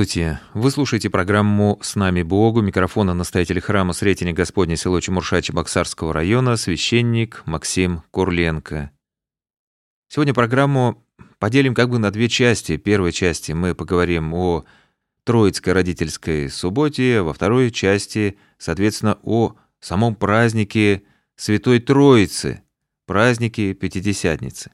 Здравствуйте! Вы слушаете программу «С нами Богу». Микрофона настоятель храма Сретения Господня село Чемурша Чебоксарского района, священник Максим Курленко. Сегодня программу поделим как бы на две части. В первой части мы поговорим о Троицкой родительской субботе, во второй части, соответственно, о самом празднике Святой Троицы, празднике Пятидесятницы.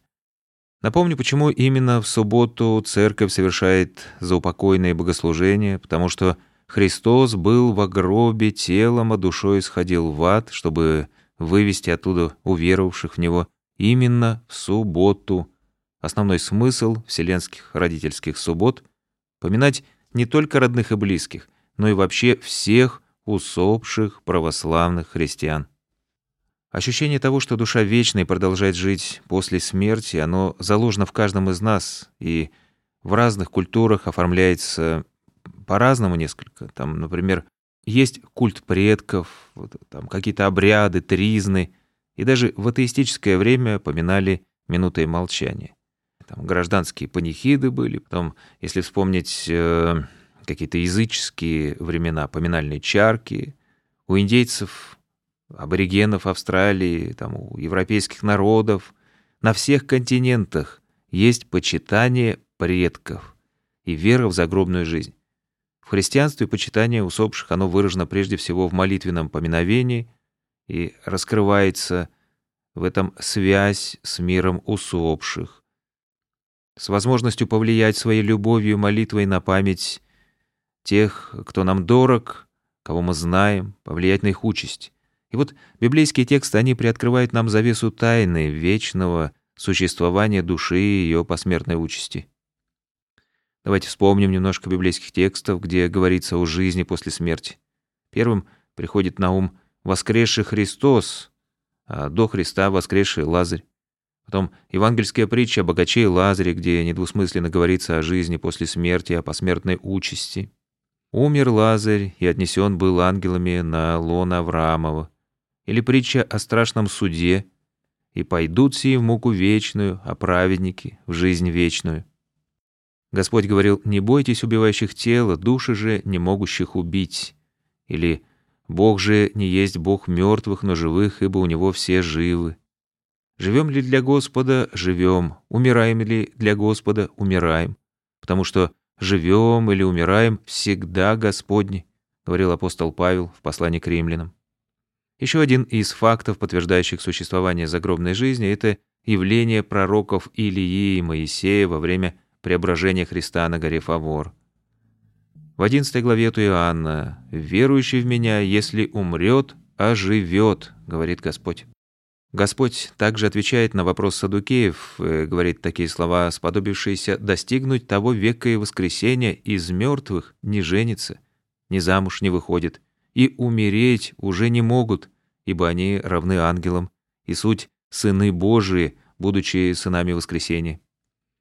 Напомню, почему именно в субботу церковь совершает заупокойное богослужение, потому что Христос был в гробе телом, а душой сходил в ад, чтобы вывести оттуда уверовавших в Него именно в субботу. Основной смысл вселенских родительских суббот — поминать не только родных и близких, но и вообще всех усопших православных христиан. Ощущение того, что душа вечна и продолжает жить после смерти, оно заложено в каждом из нас и в разных культурах оформляется по-разному несколько. Там, например, есть культ предков, там какие-то обряды, тризны, и даже в атеистическое время поминали минутой молчания. Там гражданские панихиды были, потом, если вспомнить э, какие-то языческие времена, поминальные чарки, у индейцев аборигенов Австралии, там, у европейских народов, на всех континентах есть почитание предков и вера в загробную жизнь. В христианстве почитание усопших оно выражено прежде всего в молитвенном поминовении и раскрывается в этом связь с миром усопших, с возможностью повлиять своей любовью молитвой на память тех, кто нам дорог, кого мы знаем, повлиять на их участь. И вот библейские тексты, они приоткрывают нам завесу тайны вечного существования души и ее посмертной участи. Давайте вспомним немножко библейских текстов, где говорится о жизни после смерти. Первым приходит на ум воскресший Христос, а до Христа воскресший Лазарь. Потом евангельская притча о богаче и Лазаре, где недвусмысленно говорится о жизни после смерти, о посмертной участи. Умер Лазарь и отнесен был ангелами на лон Авраамова или притча о страшном суде, и пойдут сии в муку вечную, а праведники — в жизнь вечную. Господь говорил, не бойтесь убивающих тела, души же не могущих убить. Или Бог же не есть Бог мертвых, но живых, ибо у Него все живы. Живем ли для Господа? Живем. Умираем ли для Господа? Умираем. Потому что живем или умираем всегда Господни, говорил апостол Павел в послании к римлянам. Еще один из фактов, подтверждающих существование загробной жизни, это явление пророков Илии и Моисея во время преображения Христа на горе Фавор. В 11 главе от Иоанна «Верующий в Меня, если умрет, оживет», — говорит Господь. Господь также отвечает на вопрос Садукеев, э, говорит такие слова, сподобившиеся достигнуть того века и воскресения из мертвых не женится, ни замуж не выходит, и умереть уже не могут, ибо они равны ангелам, и суть сыны Божии, будучи сынами воскресения.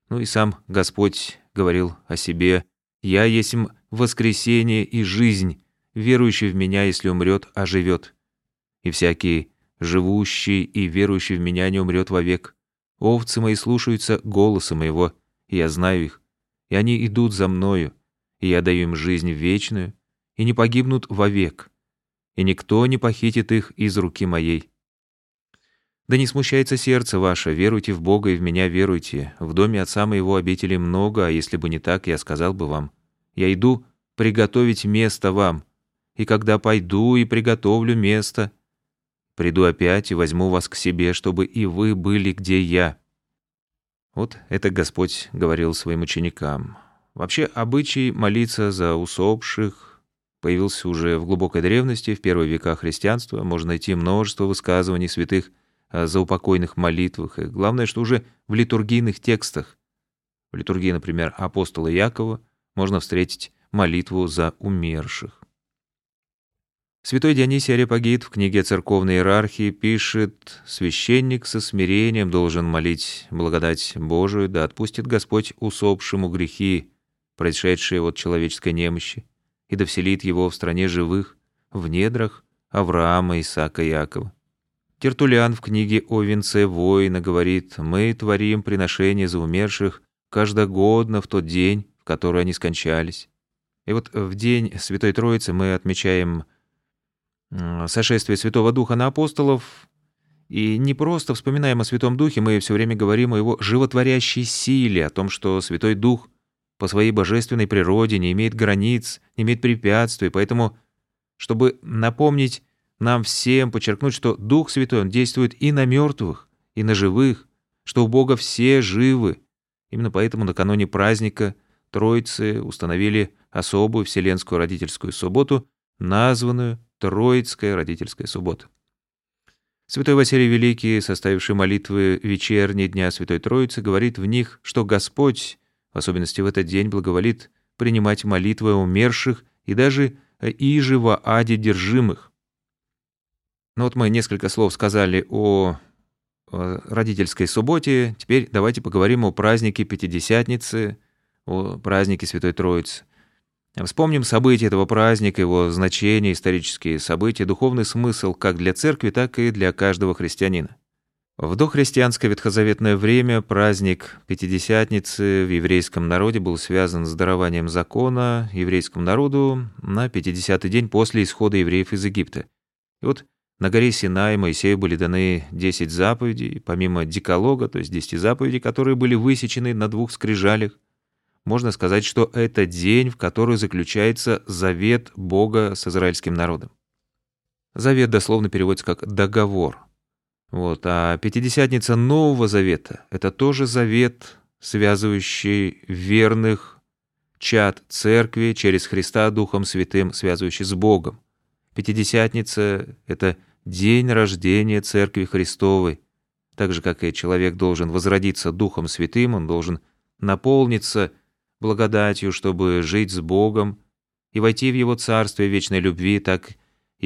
Ну и сам Господь говорил о себе, «Я есть воскресение и жизнь, верующий в Меня, если умрет, оживет. И всякий, живущий и верующий в Меня, не умрет вовек. Овцы мои слушаются голоса моего, и я знаю их, и они идут за мною, и я даю им жизнь вечную, и не погибнут вовек, и никто не похитит их из руки моей. Да не смущается сердце ваше, веруйте в Бога и в меня веруйте. В доме отца моего обителей много, а если бы не так, я сказал бы вам. Я иду приготовить место вам, и когда пойду и приготовлю место, приду опять и возьму вас к себе, чтобы и вы были, где я». Вот это Господь говорил своим ученикам. Вообще, обычай молиться за усопших появился уже в глубокой древности, в первые века христианства. Можно найти множество высказываний святых о заупокойных молитвах. И главное, что уже в литургийных текстах. В литургии, например, апостола Якова можно встретить молитву за умерших. Святой Дионисий Арепагит в книге церковной иерархии пишет «Священник со смирением должен молить благодать Божию, да отпустит Господь усопшему грехи, происшедшие от человеческой немощи, и да его в стране живых, в недрах Авраама, Исаака и Якова». Тертулиан в книге о венце воина говорит «Мы творим приношения за умерших каждогодно в тот день, в который они скончались». И вот в день Святой Троицы мы отмечаем сошествие Святого Духа на апостолов, и не просто вспоминаем о Святом Духе, мы все время говорим о его животворящей силе, о том, что Святой Дух по своей божественной природе не имеет границ, не имеет препятствий, поэтому, чтобы напомнить нам всем, подчеркнуть, что Дух Святой, Он действует и на мертвых, и на живых, что у Бога все живы. Именно поэтому накануне праздника Троицы установили особую Вселенскую родительскую субботу, названную Троицкая родительская суббота. Святой Василий Великий, составивший молитвы вечерние Дня Святой Троицы, говорит в них, что Господь, в особенности в этот день, благоволит принимать молитвы умерших и даже иже во аде держимых. Ну вот мы несколько слов сказали о родительской субботе, теперь давайте поговорим о празднике Пятидесятницы, о празднике Святой Троицы. Вспомним события этого праздника, его значение, исторические события, духовный смысл как для церкви, так и для каждого христианина. В дохристианское ветхозаветное время праздник Пятидесятницы в еврейском народе был связан с дарованием закона еврейскому народу на 50-й день после исхода евреев из Египта. И вот на горе Синай Моисею были даны 10 заповедей, помимо декалога, то есть 10 заповедей, которые были высечены на двух скрижалях, можно сказать, что это день, в который заключается завет Бога с израильским народом. Завет дословно переводится как «договор». Вот, а Пятидесятница Нового Завета — это тоже завет, связывающий верных чад Церкви через Христа Духом Святым, связывающий с Богом. Пятидесятница — это день рождения Церкви Христовой. Так же, как и человек должен возродиться Духом Святым, он должен наполниться благодатью, чтобы жить с Богом и войти в Его Царствие вечной любви, так и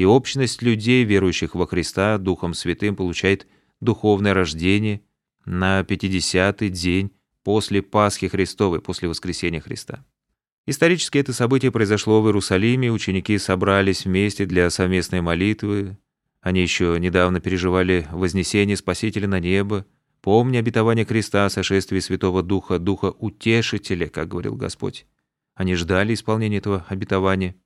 общность людей, верующих во Христа, Духом Святым, получает духовное рождение на 50-й день после Пасхи Христовой, после воскресения Христа. Исторически это событие произошло в Иерусалиме, ученики собрались вместе для совместной молитвы, они еще недавно переживали вознесение Спасителя на небо, Помни обетование креста, сошествие Святого Духа, Духа Утешителя, как говорил Господь. Они ждали исполнения этого обетования.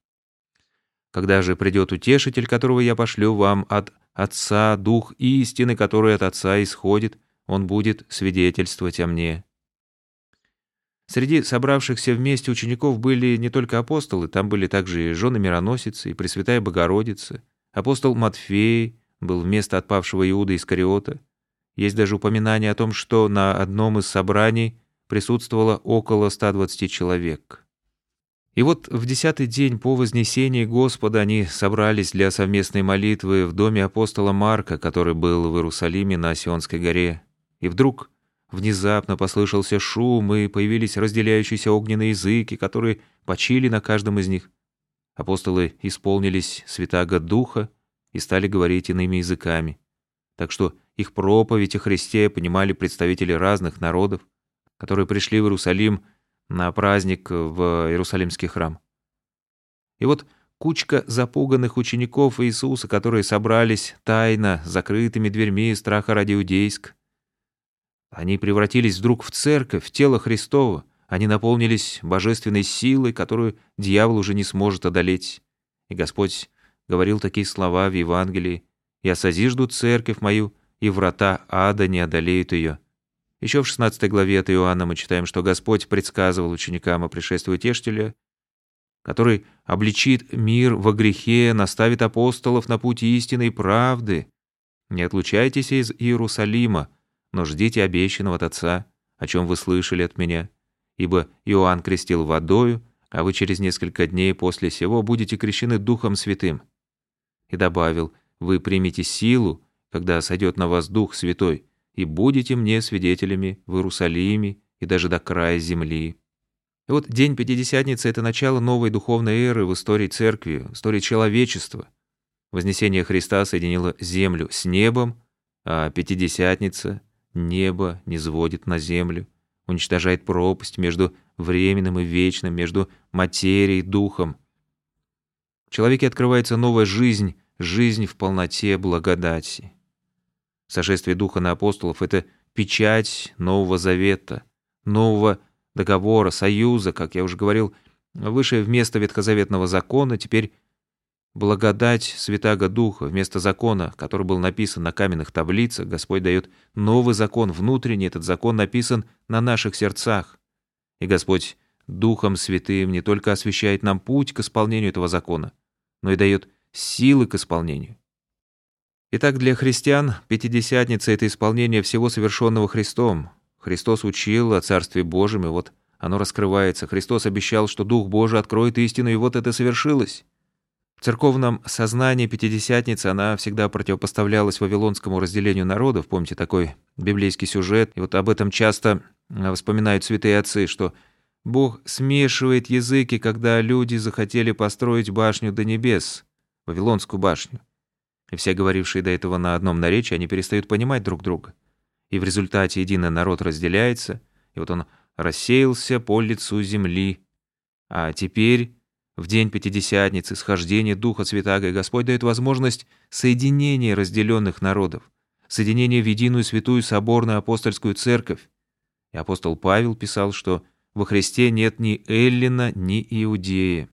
Когда же придет Утешитель, которого я пошлю вам от Отца, Дух истины, который от Отца исходит, он будет свидетельствовать о мне. Среди собравшихся вместе учеников были не только апостолы, там были также и жены мироносицы, и Пресвятая Богородица. Апостол Матфей был вместо отпавшего Иуда Искариота — есть даже упоминание о том, что на одном из собраний присутствовало около 120 человек. И вот в десятый день по вознесении Господа они собрались для совместной молитвы в доме апостола Марка, который был в Иерусалиме на Сионской горе. И вдруг внезапно послышался шум, и появились разделяющиеся огненные языки, которые почили на каждом из них. Апостолы исполнились святаго Духа и стали говорить иными языками. Так что их проповедь о Христе понимали представители разных народов, которые пришли в Иерусалим на праздник в Иерусалимский храм. И вот кучка запуганных учеников Иисуса, которые собрались тайно, закрытыми дверьми страха ради иудейск. Они превратились вдруг в церковь, в тело Христово. Они наполнились божественной силой, которую дьявол уже не сможет одолеть. И Господь говорил такие слова в Евангелии. «Я созижду церковь мою, и врата ада не одолеют ее. Еще в 16 главе от Иоанна мы читаем, что Господь предсказывал ученикам о пришествии Утешителя, который обличит мир во грехе, наставит апостолов на путь истины и правды. Не отлучайтесь из Иерусалима, но ждите обещанного от Отца, о чем вы слышали от меня. Ибо Иоанн крестил водою, а вы через несколько дней после сего будете крещены Духом Святым. И добавил, вы примете силу, когда сойдет на вас Дух Святой, и будете мне свидетелями в Иерусалиме и даже до края земли». И вот День Пятидесятницы — это начало новой духовной эры в истории Церкви, в истории человечества. Вознесение Христа соединило землю с небом, а Пятидесятница небо не сводит на землю, уничтожает пропасть между временным и вечным, между материей и духом. В человеке открывается новая жизнь, жизнь в полноте благодати. Сошествие Духа на апостолов — это печать Нового Завета, нового договора, союза, как я уже говорил, Выше вместо ветхозаветного закона теперь благодать Святаго Духа вместо закона, который был написан на каменных таблицах, Господь дает новый закон, внутренний этот закон написан на наших сердцах. И Господь Духом Святым не только освещает нам путь к исполнению этого закона, но и дает силы к исполнению. Итак, для христиан Пятидесятница — это исполнение всего совершенного Христом. Христос учил о Царстве Божьем, и вот оно раскрывается. Христос обещал, что Дух Божий откроет истину, и вот это совершилось. В церковном сознании Пятидесятницы она всегда противопоставлялась вавилонскому разделению народов. Помните такой библейский сюжет? И вот об этом часто э, вспоминают святые отцы, что Бог смешивает языки, когда люди захотели построить башню до небес, Вавилонскую башню. И все говорившие до этого на одном наречии, они перестают понимать друг друга. И в результате единый народ разделяется, и вот он рассеялся по лицу земли. А теперь, в день Пятидесятницы, схождения Духа Святаго, Господь дает возможность соединения разделенных народов, соединения в единую святую соборную апостольскую церковь. И апостол Павел писал, что во Христе нет ни Эллина, ни Иудея.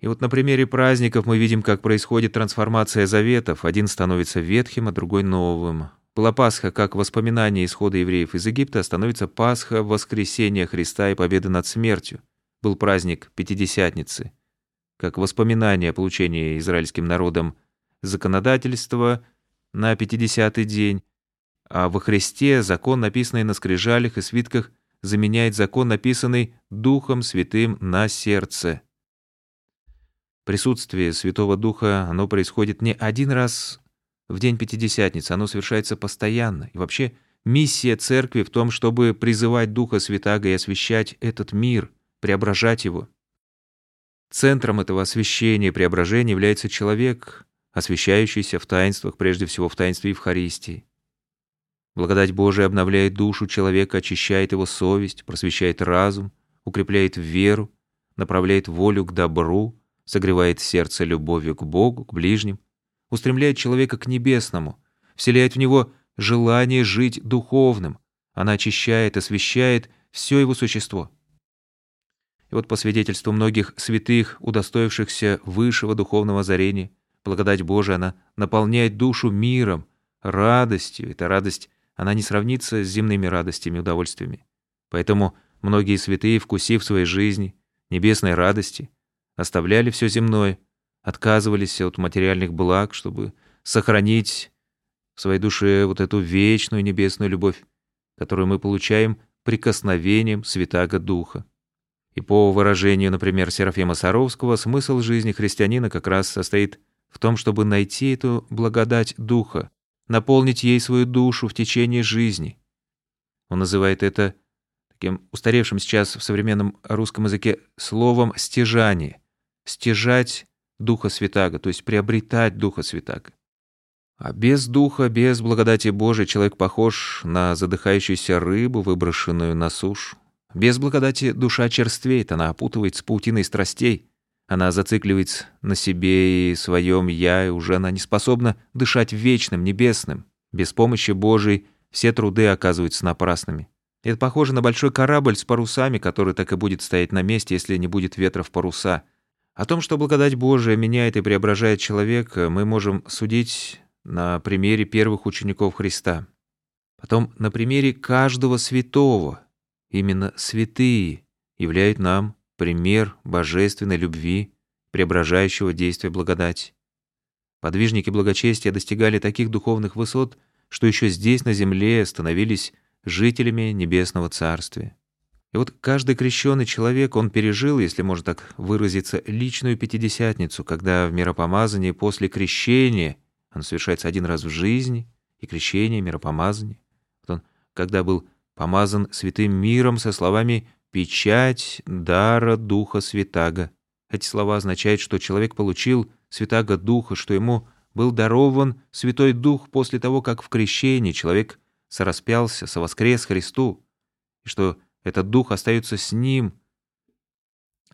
И вот на примере праздников мы видим, как происходит трансформация заветов. Один становится ветхим, а другой новым. Была Пасха как воспоминание исхода евреев из Египта, становится Пасха воскресения Христа и победы над смертью. Был праздник Пятидесятницы, как воспоминание о получении израильским народом законодательства на пятидесятый день, а во Христе закон, написанный на скрижалях и свитках, заменяет закон, написанный Духом Святым на сердце. Присутствие Святого Духа, оно происходит не один раз в день Пятидесятницы, оно совершается постоянно. И вообще миссия Церкви в том, чтобы призывать Духа Святаго и освещать этот мир, преображать его. Центром этого освящения и преображения является человек, освящающийся в таинствах, прежде всего в таинстве Евхаристии. Благодать Божия обновляет душу человека, очищает его совесть, просвещает разум, укрепляет веру, направляет волю к добру, согревает сердце любовью к Богу, к ближним, устремляет человека к небесному, вселяет в него желание жить духовным. Она очищает, освещает все его существо. И вот по свидетельству многих святых, удостоившихся высшего духовного озарения, благодать Божия, она наполняет душу миром, радостью. Эта радость, она не сравнится с земными радостями и удовольствиями. Поэтому многие святые, вкусив своей жизни небесной радости, оставляли все земное, отказывались от материальных благ, чтобы сохранить в своей душе вот эту вечную небесную любовь, которую мы получаем прикосновением Святаго Духа. И по выражению, например, Серафима Саровского, смысл жизни христианина как раз состоит в том, чтобы найти эту благодать Духа, наполнить ей свою душу в течение жизни. Он называет это таким устаревшим сейчас в современном русском языке словом «стяжание», стяжать Духа Святаго, то есть приобретать Духа Святаго. А без Духа, без благодати Божией человек похож на задыхающуюся рыбу, выброшенную на сушу. Без благодати душа черствеет, она опутывается паутиной страстей, она зацикливается на себе и своем «я», и уже она не способна дышать вечным, небесным. Без помощи Божией все труды оказываются напрасными. Это похоже на большой корабль с парусами, который так и будет стоять на месте, если не будет ветра в паруса — о том, что благодать Божия меняет и преображает человека, мы можем судить на примере первых учеников Христа. Потом на примере каждого святого. Именно святые являют нам пример божественной любви, преображающего действия благодати. Подвижники благочестия достигали таких духовных высот, что еще здесь, на земле, становились жителями Небесного Царствия. И вот каждый крещенный человек, он пережил, если можно так выразиться, личную пятидесятницу, когда в миропомазании после крещения, оно совершается один раз в жизни, и крещение, и миропомазание. Вот он, когда был помазан святым миром со словами «печать дара Духа Святаго». Эти слова означают, что человек получил Святаго Духа, что ему был дарован Святой Дух после того, как в крещении человек сораспялся, совоскрес Христу, и что этот дух остается с ним.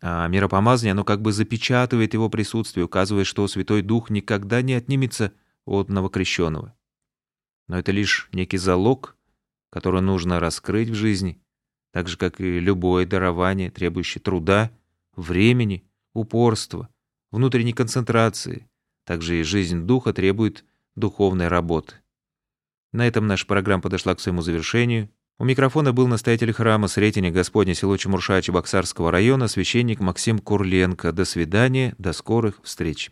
А миропомазание, оно как бы запечатывает его присутствие, указывая, что Святой Дух никогда не отнимется от новокрещенного. Но это лишь некий залог, который нужно раскрыть в жизни, так же, как и любое дарование, требующее труда, времени, упорства, внутренней концентрации. Также и жизнь духа требует духовной работы. На этом наша программа подошла к своему завершению. У микрофона был настоятель храма Сретения Господня село Чемурша Чебоксарского района, священник Максим Курленко. До свидания, до скорых встреч.